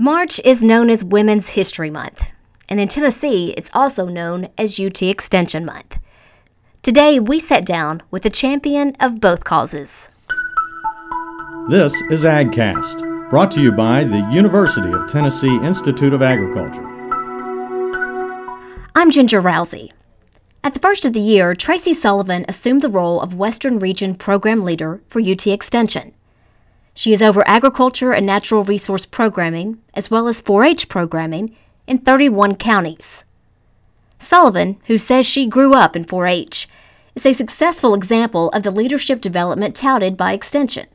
March is known as Women's History Month, and in Tennessee, it's also known as UT Extension Month. Today, we sat down with a champion of both causes. This is AgCast, brought to you by the University of Tennessee Institute of Agriculture. I'm Ginger Rowsey. At the first of the year, Tracy Sullivan assumed the role of Western Region Program Leader for UT Extension. She is over agriculture and natural resource programming, as well as 4 H programming, in 31 counties. Sullivan, who says she grew up in 4 H, is a successful example of the leadership development touted by Extension.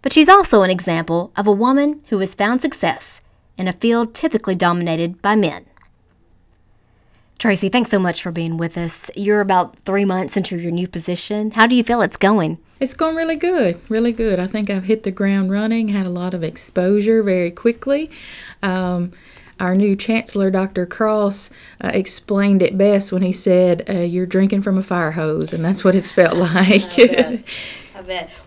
But she's also an example of a woman who has found success in a field typically dominated by men. Tracy, thanks so much for being with us. You're about three months into your new position. How do you feel it's going? It's going really good, really good. I think I've hit the ground running, had a lot of exposure very quickly. Um, our new chancellor, Dr. Cross, uh, explained it best when he said, uh, You're drinking from a fire hose, and that's what it's felt like.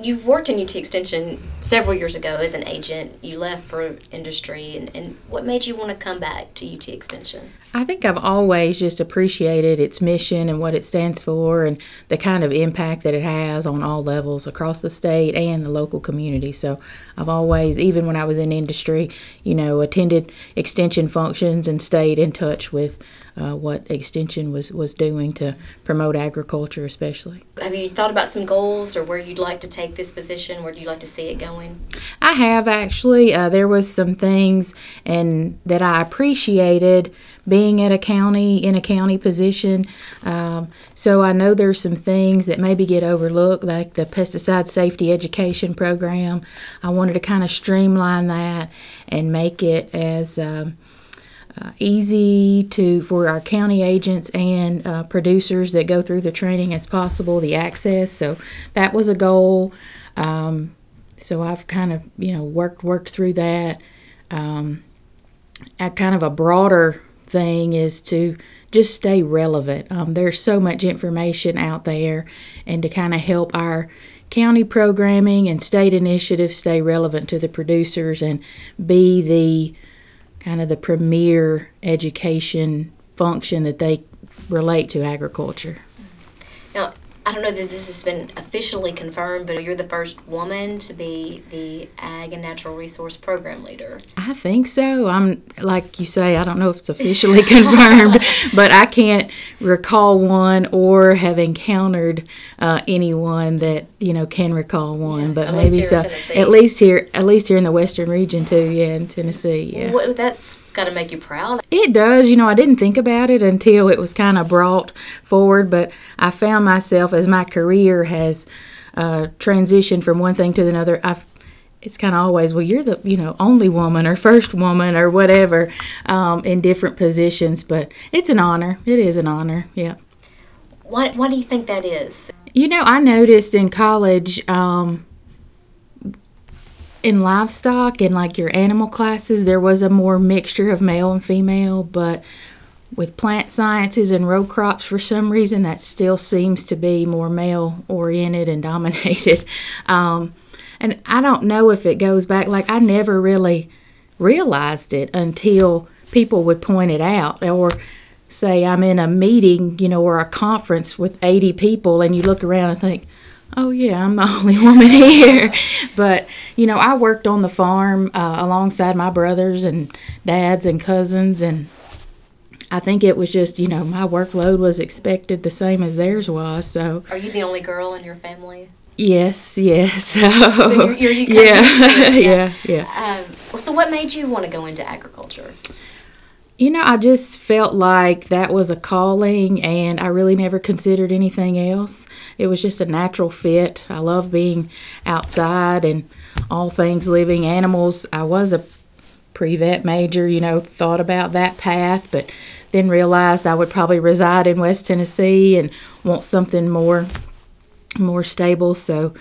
You've worked in UT Extension several years ago as an agent. You left for industry, and, and what made you want to come back to UT Extension? I think I've always just appreciated its mission and what it stands for and the kind of impact that it has on all levels across the state and the local community. So I've always, even when I was in industry, you know, attended extension functions and stayed in touch with uh, what Extension was, was doing to promote agriculture, especially. Have you thought about some goals or where you'd like to take this position? Where do you like to see it going? I have actually. Uh, there was some things and that I appreciated being at a county in a county position. Um, so I know there's some things that maybe get overlooked, like the pesticide safety education program. I wanted to kind of streamline that and make it as um, uh, easy to for our county agents and uh, producers that go through the training as possible the access. So that was a goal. Um, so i've kind of you know worked worked through that. Um, at kind of a broader thing is to just stay relevant. Um, there's so much information out there and to kind of help our county programming and state initiatives stay relevant to the producers and be the kind of the premier education function that they relate to agriculture. Now, I don't know that this has been officially confirmed, but you're the first woman to be the Ag and Natural Resource Program Leader. I think so. I'm like you say, I don't know if it's officially confirmed, but I can't recall one or have encountered uh, anyone that you know can recall one. Yeah, but maybe so. At least here, at least here in the Western region too. Yeah, in Tennessee. Yeah. What, that's got to make you proud. It does. You know, I didn't think about it until it was kind of brought forward, but I found myself as my career has uh, transitioned from one thing to another. I've it's kind of always well you're the you know only woman or first woman or whatever um, in different positions but it's an honor it is an honor yeah Why, why do you think that is? you know i noticed in college um, in livestock and like your animal classes there was a more mixture of male and female but with plant sciences and row crops for some reason that still seems to be more male oriented and dominated. Um, and i don't know if it goes back like i never really realized it until people would point it out or say i'm in a meeting you know or a conference with 80 people and you look around and think oh yeah i'm the only woman here but you know i worked on the farm uh, alongside my brothers and dads and cousins and i think it was just you know my workload was expected the same as theirs was so Are you the only girl in your family? yes yes so, you're- you're- you yeah used to it, yeah yeah. yeah Um, so, what made you want to go into agriculture? You know, I just felt like that was a calling and I really never considered anything else. It was just a natural fit. I love being outside and all things living animals. I was a pre vet major, you know, thought about that path, but then realized I would probably reside in West Tennessee and want something more more stable. So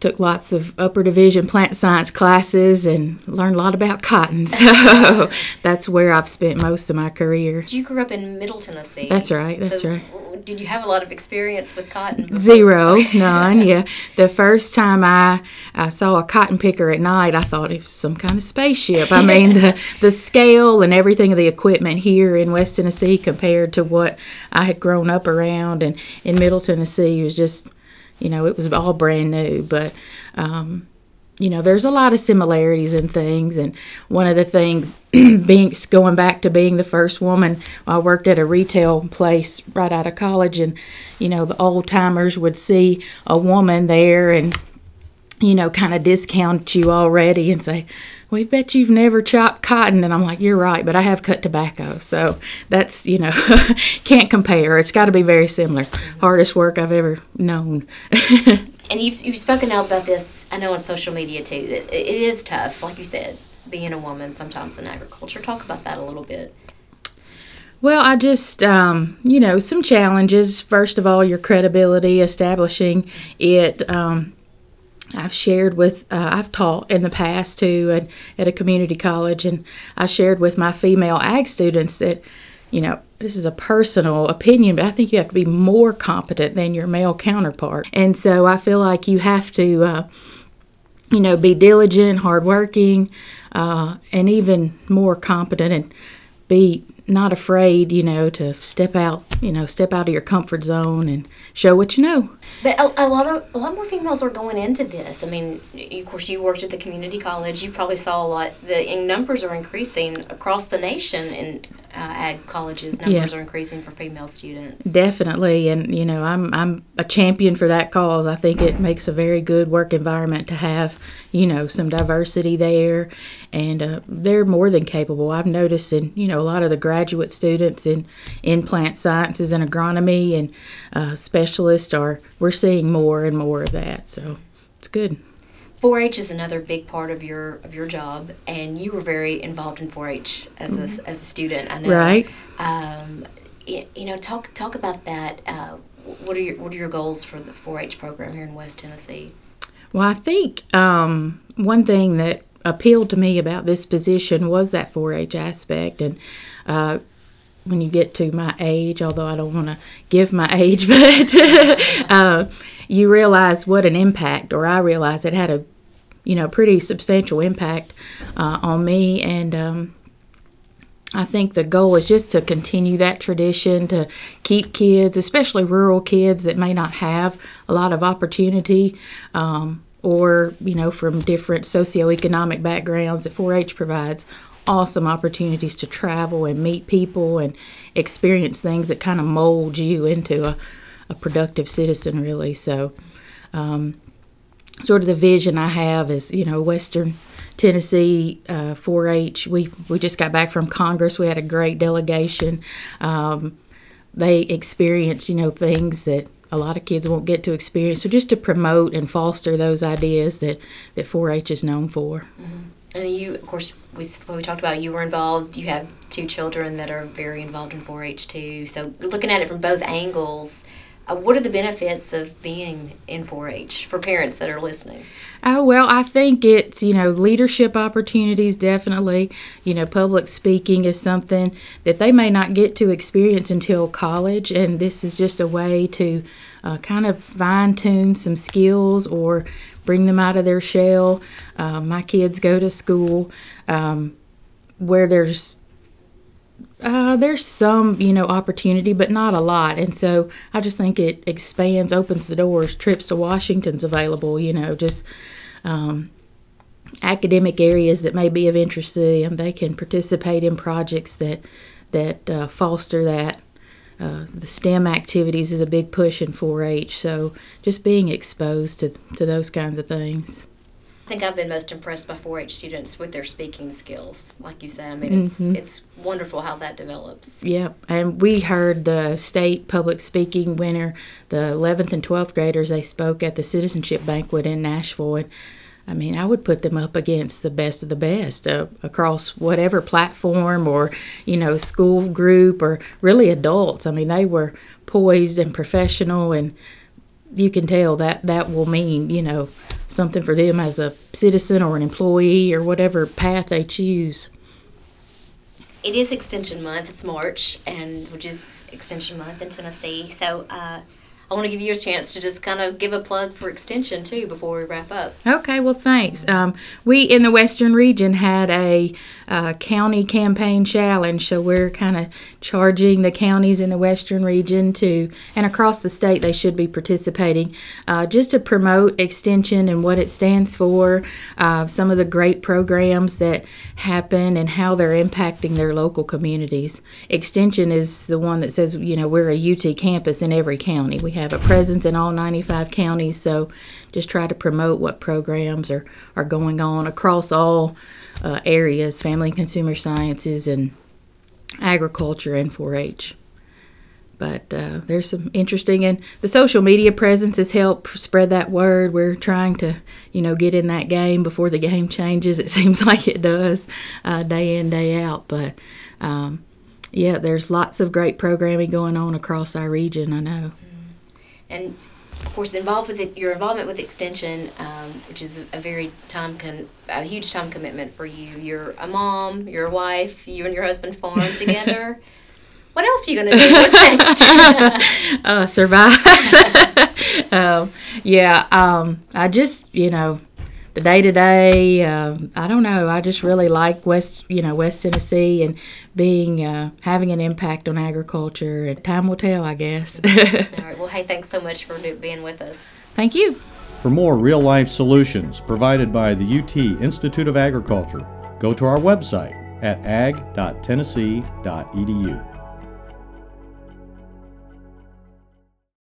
took lots of upper division plant science classes and learned a lot about cotton. So that's where I've spent most of my career. Did you grew up in Middle Tennessee. That's right. That's so right. Did you have a lot of experience with cotton? before? Zero, none. Yeah, the first time I, I saw a cotton picker at night, I thought it was some kind of spaceship. I mean, the the scale and everything of the equipment here in West Tennessee compared to what I had grown up around, and in Middle Tennessee was just, you know, it was all brand new. But um, you know, there's a lot of similarities in things. And one of the things, being going back to being the first woman, I worked at a retail place right out of college, and you know, the old timers would see a woman there and you know, kind of discount you already and say, we bet you've never chopped cotton. And I'm like, you're right, but I have cut tobacco. So that's, you know, can't compare. It's got to be very similar. Hardest work I've ever known. And you've, you've spoken out about this, I know on social media too. It, it is tough, like you said, being a woman sometimes in agriculture. Talk about that a little bit. Well, I just, um, you know, some challenges. First of all, your credibility, establishing it. Um, I've shared with, uh, I've taught in the past too at, at a community college, and I shared with my female ag students that, you know, this is a personal opinion, but I think you have to be more competent than your male counterpart. And so I feel like you have to, uh, you know, be diligent, hardworking, uh, and even more competent and be not afraid, you know, to step out, you know, step out of your comfort zone and show what you know. But a, a lot of a lot more females are going into this. I mean, of course, you worked at the community college. You probably saw a lot. The numbers are increasing across the nation uh, ag colleges. Numbers Yeah. are increasing for female students. Definitely, and you know, I'm I'm a champion for that cause. I think it makes a very good work environment to have, you know, some diversity there, and uh, they're more than capable. I've noticed in you know a lot of the graduate students in in plant sciences and agronomy and uh, specialists are we're seeing more and more of that. So it's good. 4-H is another big part of your of your job, and you were very involved in 4-H as a as a student. I know. Right. Um, you, you know, talk talk about that. Uh, what are your what are your goals for the 4-H program here in West Tennessee? Well, I think um, one thing that appealed to me about this position was that 4-H aspect, and uh, when you get to my age, although I don't want to give my age, but uh, you realize what an impact, or I realized it had a, you know, pretty substantial impact uh, on me, and um, I think the goal is just to continue that tradition, to keep kids, especially rural kids that may not have a lot of opportunity, um, or you know, from different socioeconomic backgrounds that 4-H provides awesome opportunities to travel and meet people and experience things that kind of mold you into a, a productive citizen, really. So, um, sort of the vision I have is, you know, Western Tennessee uh, 4-H. We we just got back from Congress. We had a great delegation. Um, they experience, you know, things that a lot of kids won't get to experience. So just to promote and foster those ideas that that 4-H is known for. And you, of course, we what we talked about. You were involved. You have two children that are very involved in 4-H too. So looking at it from both angles, uh, what are the benefits of being in 4-H for parents that are listening? Oh, well, I think it's, you know, leadership opportunities definitely. You know, public speaking is something that they may not get to experience until college, and this is just a way to uh, kind of fine tune some skills or bring them out of their shell. Uh, my kids go to school um, where there's uh, there's some, you know, opportunity, but not a lot. And so I just think it expands, opens the doors. Trips to Washington's available, you know, just um, academic areas that may be of interest to them. They can participate in projects that that uh, foster that. Uh, the STEM activities is a big push in 4-H, so just being exposed to, to those kinds of things. I think I've been most impressed by 4-H students with their speaking skills. Like you said, I mean, it's it's wonderful how that develops. Yep, and we heard the state public speaking winner, the 11th and 12th graders, they spoke at the citizenship banquet in Nashville. And I mean, I would put them up against the best of the best uh, across whatever platform or, you know, school group or really adults. I mean, they were poised and professional and you can tell that that will mean you know something for them as a citizen or an employee or whatever path they choose. It is Extension Month. It's March, and which is Extension Month in Tennessee. So uh, I want to give you a chance to just kind of give a plug for Extension too before we wrap up. Okay, well, thanks. Um, we in the Western region had a uh, county campaign challenge, so we're kind of charging the counties in the Western region to, and across the state, they should be participating uh, just to promote Extension and what it stands for, uh, some of the great programs that happen, and how they're impacting their local communities. Extension is the one that says, you know, we're a UT campus in every county. We have a presence in all 95 counties, so just try to promote what programs are, are going on across all uh, areas family and consumer sciences and agriculture and 4 H. But uh, there's some interesting, and the social media presence has helped spread that word. We're trying to, you know, get in that game before the game changes. It seems like it does uh, day in, day out. But um, yeah, there's lots of great programming going on across our region, I know. And of course, involved with it, your involvement with Extension, um, which is a very time con- a huge time commitment for you. You're a mom, you're a wife, you and your husband farm together. what else are you gonna do? What's next? uh, survive. um, yeah, um, I just you know the day to day. I don't know. I just really like West, you know, West Tennessee and being uh, having an impact on agriculture. And time will tell, I guess. All right. Well, hey, thanks so much for being with us. Thank you. For more real life solutions provided by the UT Institute of Agriculture, go to our website at ag.tennessee.edu.